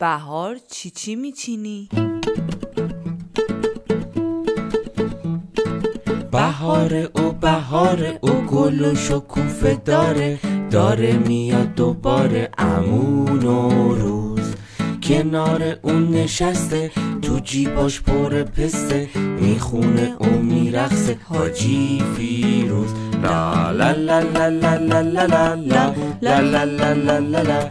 بهار چی چی میچینی؟ بهار او بهار او گل و شکوفه داره داره میاد دوباره امون و روز کنار اون نشسته تو جیباش پر پسته می‌خونه و میرخصه حاجی فیروز لا لا لا لا لا لا لا لا لا لا لا لا لا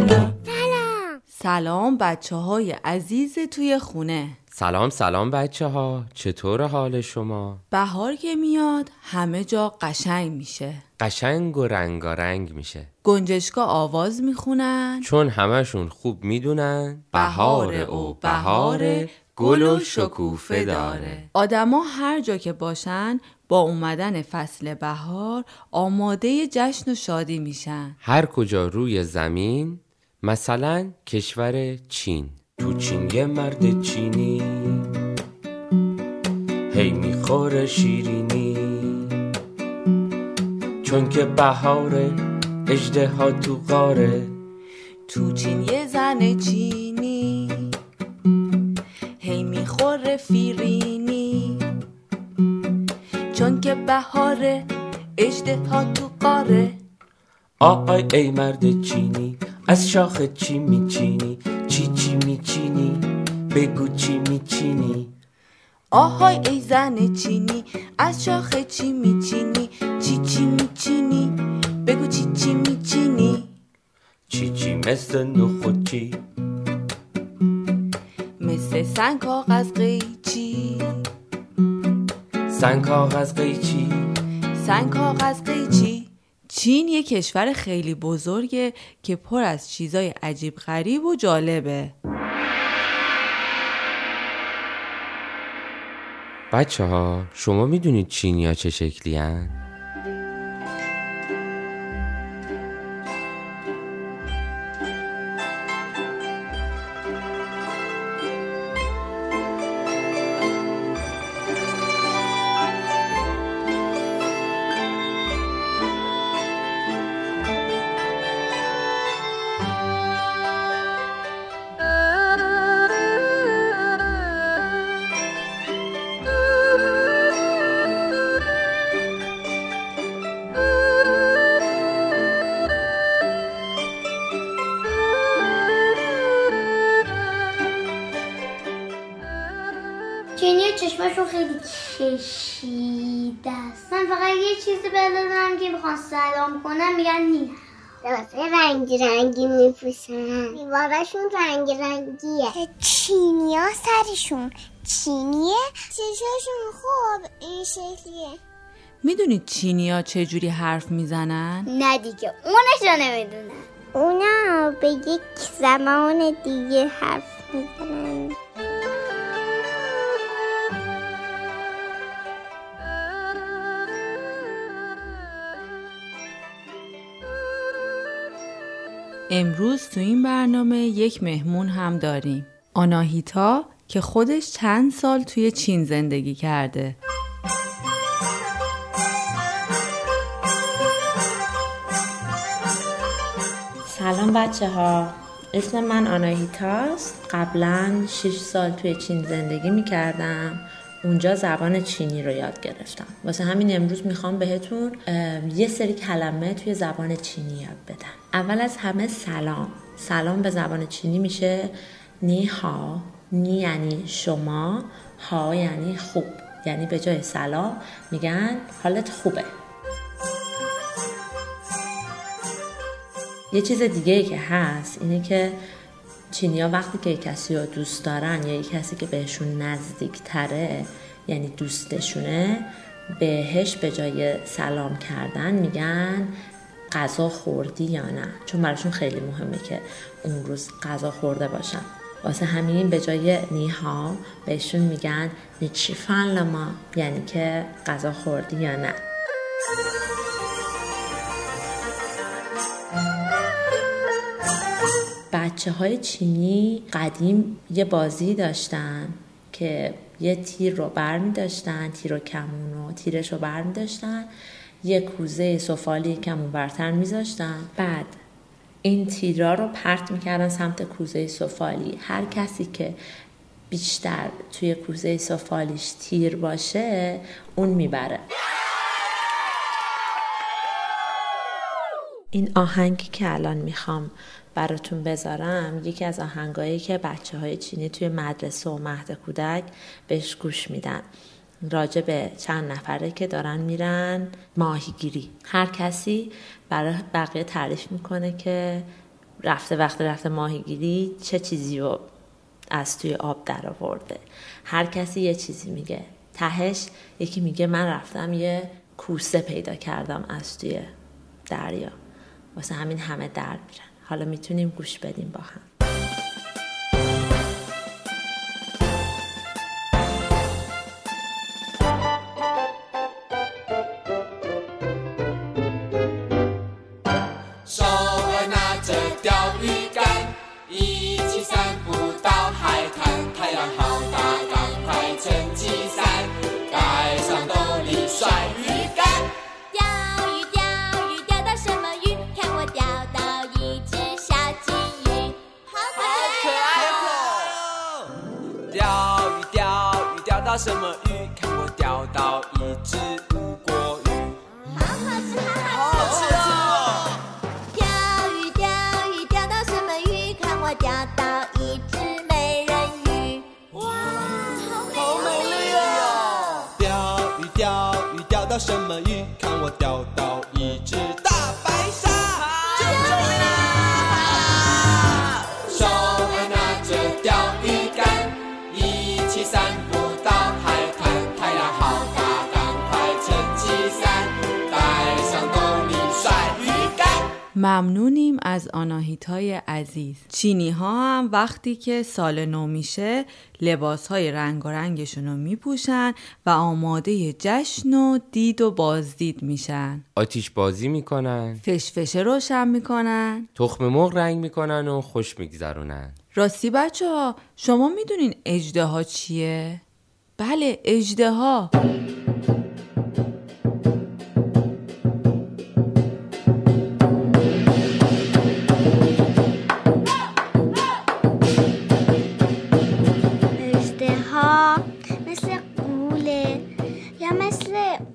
سلام بچه های عزیز توی خونه. سلام سلام بچه ها چطور حال شما؟ بهار که میاد همه جا قشنگ میشه. قشنگ و رنگارنگ میشه. گنجشکا آواز می‌خونن. چون همشون خوب می‌دونن بهار او بهار گل و شکوفه داره. آدما هر جا که باشن با اومدن فصل بهار آماده جشن و شادی میشن. هر کجا روی زمین مثلا کشور چین. تو چین یه مرد چینی. هی می‌خوره شیرینی. چون که بهاره اجده ها تو قاره تو چین یه زن چینی. هی می‌خوره فیرینی. چون که بهاره اجده ها تو قاره آی ای مرد چینی. از شاخ چی میچینی؟ چی چی میچینی؟ بگو چی میچینی؟ آهای ای زن چینی از شاخ چی میچینی؟ چی چی میچینی؟ بگو چی چی میچینی؟ چی چی مثل نخود چی؟ مثل سنگ کاغذ قیچی. سنگ کاغذ قیچی. سنگ کاغذ قیچی. چین یه کشور خیلی بزرگه که پر از چیزای عجیب غریب و جالبه بچه ها شما می‌دونید چینی ها چه شکلی هن؟ چینی چشماشون خیلی کشیده است. من فقط یه چیزی بلدم که می‌خوان سلام کنم میگن نی. لباس رنگی رنگی میپوشن. دیوارشون رنگی رنگیه. چینی ها سرشون چینیه؟ چشاشون خوب این شکلیه. می‌دونید چینیا چجوری حرف می‌زنن؟ نه دیگه اونش رو نمی‌دونم اونا به یک زمان دیگه حرف می‌زنن. امروز تو این برنامه یک مهمون هم داریم. آناهیتا که خودش چند سال توی چین زندگی کرده. سلام بچه ها اسم من آناهیتاست قبلا 6 سال توی چین زندگی می کردم اونجا زبان چینی رو یاد گرفتم. واسه همین امروز می‌خوام بهتون یه سری کلمه توی زبان چینی یاد بدم. اول از همه سلام. سلام به زبان چینی میشه نی ها نی یعنی شما ها یعنی خوب. یعنی به جای سلام میگن حالت خوبه. یه چیز دیگه که هست اینه که چینیا وقتی که کسی رو دوست دارن یا یه کسی که بهشون نزدیک تره یعنی دوستشونه بهش به جای سلام کردن میگن غذا خوردی یا نه. چون براشون خیلی مهمه که اون روز غذا خورده باشن. واسه همین به جای نیها بهشون میگن نیچی فن لما یعنی که غذا خوردی یا نه. بچه های چینی قدیم یه بازی داشتن که یه تیر رو بر می داشتن تیر و کمون و تیرش رو بر می داشتن. یه کوزه سفالی کمون برتر می بعد این تیرا رو پرت می‌کردن سمت کوزه سفالی. هر کسی که بیشتر توی کوزه سفالیش تیر باشه اون می‌بره این آهنگی که الان می‌خوام براتون بذارم. یکی از آهنگایی که بچه های چینی توی مدرسه و مهد کودک بهش گوش میدن. راجع به چند نفره که دارن میرن. ماهیگیری. هر کسی برای بقیه تعریف می‌کنه که رفته وقت رفته ماهیگیری چه چیزی رو از توی آب در آورده. هر کسی یه چیزی میگه. تهش یکی میگه من رفتم یه کوسه پیدا کردم از توی دریا. واسه همین همه در میرن. حالا می‌تونیم گوش بدیم با هم. 什么鱼？看我钓到一只乌锅鱼，好好吃，好好吃哦！钓鱼，钓鱼，钓到什么鱼？看我钓到一只美人鱼，哇，好美丽哦！钓鱼，钓鱼，钓到什么鱼？看我钓到一只 ممنونیم از آناهیتای عزیز. چینی ها هم وقتی که سال نو میشه لباس های رنگ و رنگشون رو میپوشن و آماده جشن و دید و بازدید میشن. آتیش بازی می‌کنن. فشفشه روشن می‌کنن. تخم مرغ رنگ می‌کنن و خوش میگذرونن. راستی بچه ها شما می‌دونین اجده ها چیه؟ بله اجده ها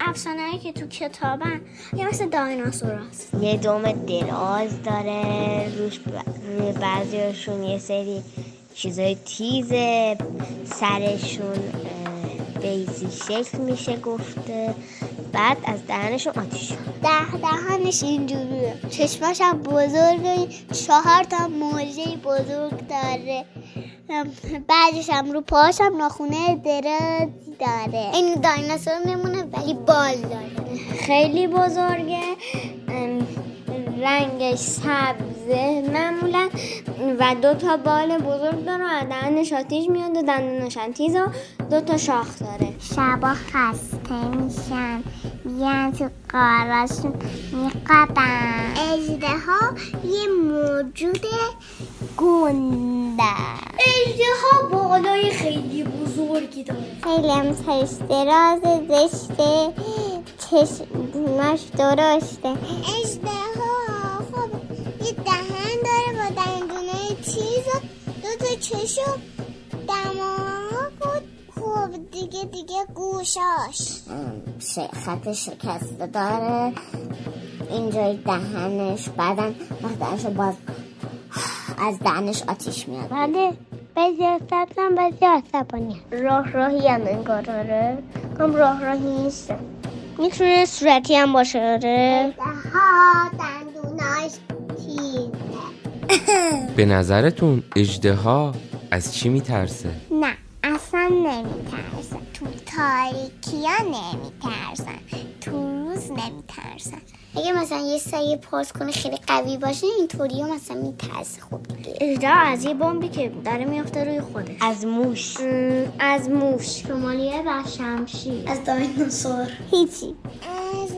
افسانه‌ای که تو کتابن یا مثل دایناسوراست یه دوم دراز داره روش روی بعضیاشون یه سری چیزای تیزه سرشون بیزی شکل میشه گفته بعد از دهنشون آتیش. ده دهنش اینجوریه. چشماش هم بزرگه چهار تا موجه بزرگ داره. بعدش هم رو پاش هم ناخونه درازی داره. این دایناسور میمونه ولی بال داره. خیلی بزرگه. رنگش سبزه. معمولا و دو تا بال بزرگ داره و دهنش آتیش میاد و دندونش تیز و دو تا شاخ داره. شبا خسته میشن میان تو قاراشون میقبن اجده ها یه موجود گنده. اجده ها بالای خیلی بزرگی داره خیلی هم سرش دراز زشته. چشمش درشته. اجده ها خب یه دهن داره با دندونه چیز و دو تا چشم دماغ دیگه دیگه گوشاش. خط شکسته داره. اینجای دهنش بعدم وقتی باز از دهنش آتیش میاد. بله بعضی اصلا بعضی عصبانی راه راهی هم انگار داره. کم راه راهی نیستم می‌تونه صورتی هم باشه داره ها دندوناش تیزه. به نظرتون اجده از چی میترسه؟ نه اصلا نمیترسن تاریکی ها نمیترسن. تو روز نمیترسن. اگه مثلا یه سعی پاس کنه خیلی قوی باشه اینطوری ها مثلا میترسه خوب دیگه از یه بمبی که داره میفته روی خودش. از موش. از موش. شمالیه و شمشیر از دایناسور. هیچی. از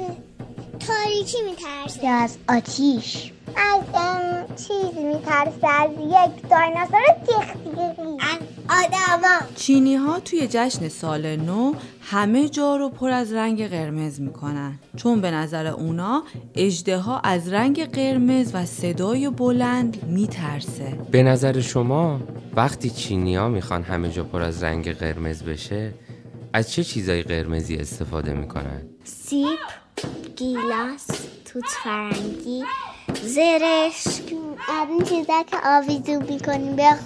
تاریکی میترسه. یا از آتیش. از چیز میترسه از یک دایناسور تیختیقی از آدما. چینی ها توی جشن سال نو همه جا رو پر از رنگ قرمز می‌کنن. چون به نظر اونا اجده ها از رنگ قرمز و صدای بلند میترسه. به نظر شما وقتی چینی ها می‌خوان همه جا پر از رنگ قرمز بشه از چه چیزای قرمزی استفاده می‌کنن؟ سیب گیلاس توت فرنگی. زرشک. از چیزا که آویزون می‌کنیم به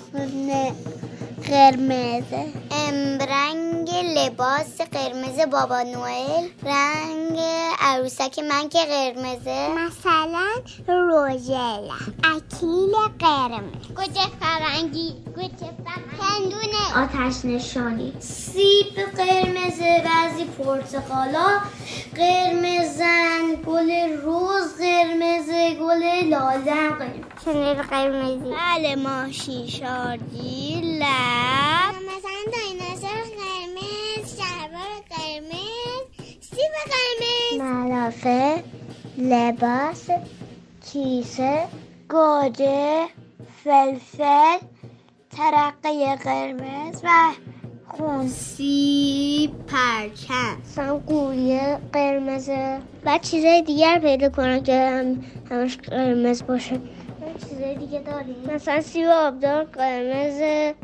ام رنگ لباس قرمز بابا نوئل. رنگ عروسک من که قرمزه. مثلا روژل. اکلیل قرمز. گوجه فرنگی گوجه هندونه آتش نشانی. سیب قرمزه بعضی پرتقالا. قرمزن گل روز. قرمزه گل لاله هم قرمز شنیل قرمزی. بله ماهی شارجی لب. ملافه لباس کیسه گوجه فلفل ترقه قرمز و خون. سیب پرچم. مثلا گوریه قرمزه و چیزای دیگر پیدا کنن که هم همش قرمز باشه. چیزای دیگه داریم. مثلا سیب آبدار قرمزه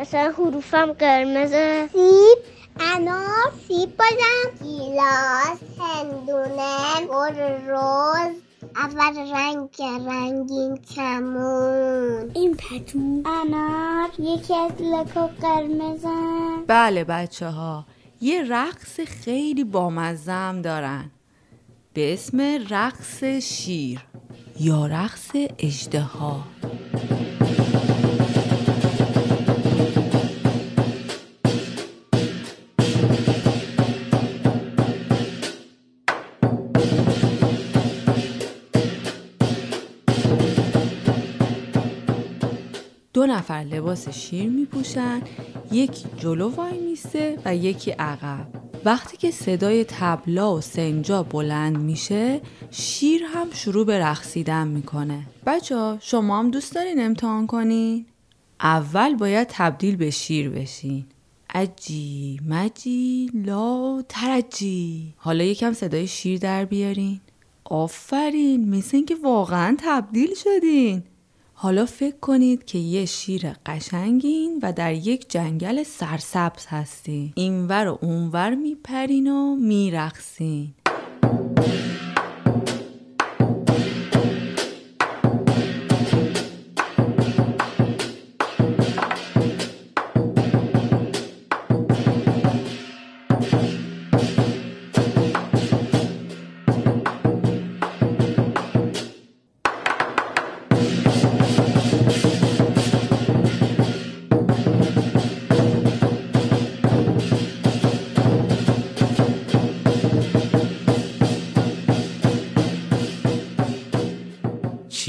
مثلا حروفم قرمزه سیب. انار سیب بازم. گیلاس هندونه گل روز اول رنگ رنگین کمون. این پتو. انار یکی از لکو قرمزم. بله بچه ها یه رقص خیلی بامزه هم دارن. به اسم رقص شیر یا رقص اجده دو نفر لباس شیر می پوشن یکی جلو وای میسته و یکی عقب. وقتی که صدای تبلا و سنجا بلند میشه شیر هم شروع به رقصیدن می‌کنه. بچه ها شما هم دوست دارین امتحان کنین؟ اول باید تبدیل به شیر بشین. اجی مجی لا ترجی. حالا یکم صدای شیر در بیارین. آفرین مثل اینکه واقعا تبدیل شدین. حالا فکر کنید که یه شیر قشنگین و در یک جنگل سرسبز هستین. اینور و اونور میپرین و میرقصین.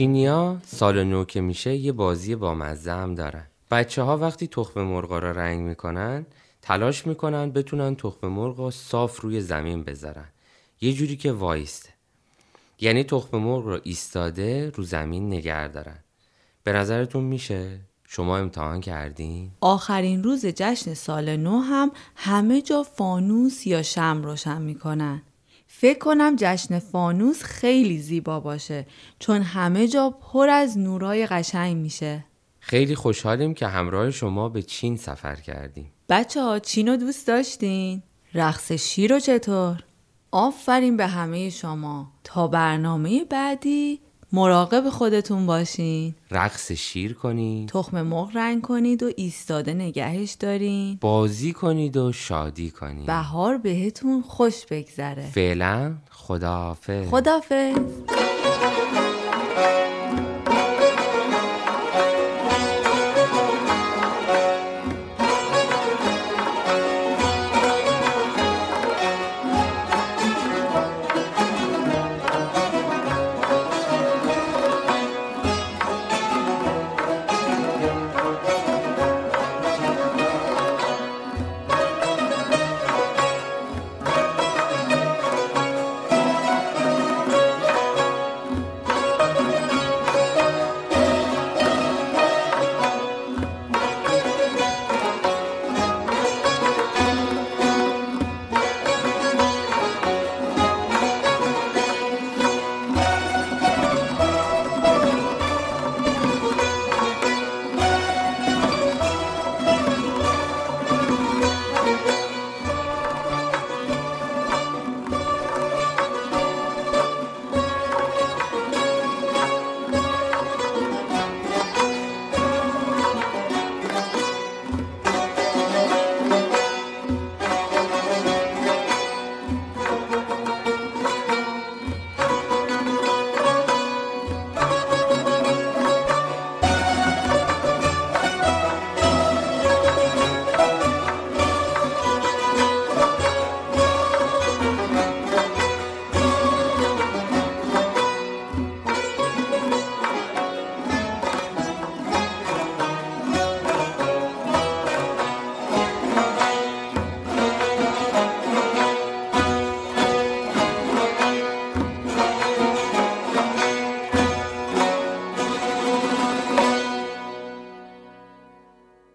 چینیا سال نو که میشه یه بازی با مزه هم دارن. بچه ها وقتی تخم مرغا را رنگ می‌کنن تلاش می‌کنن بتونن تخم مرغ صاف روی زمین بذارن. یه جوری که وایسته. یعنی تخم مرغ رو ایستاده رو زمین نگر دارن. به نظرتون میشه؟ شما امتحان کردین؟ آخرین روز جشن سال نو هم همه جا فانوس یا شم روشن می‌کنن. فکر کنم جشن فانوس خیلی زیبا باشه چون همه جا پر از نورای قشنگ میشه خیلی خوشحالیم که همراه شما به چین سفر کردیم بچه ها چین رو دوست داشتین؟ رقص شیر رو چطور؟ آفرین به همه شما تا برنامه بعدی مراقب خودتون باشین. رقص شیر کنید. تخم مرغ رنگ کنید و ایستاده نگهش دارین. بازی کنید و شادی کنید. بهار بهتون خوش بگذره. فعلا خداحافظ. خدافظ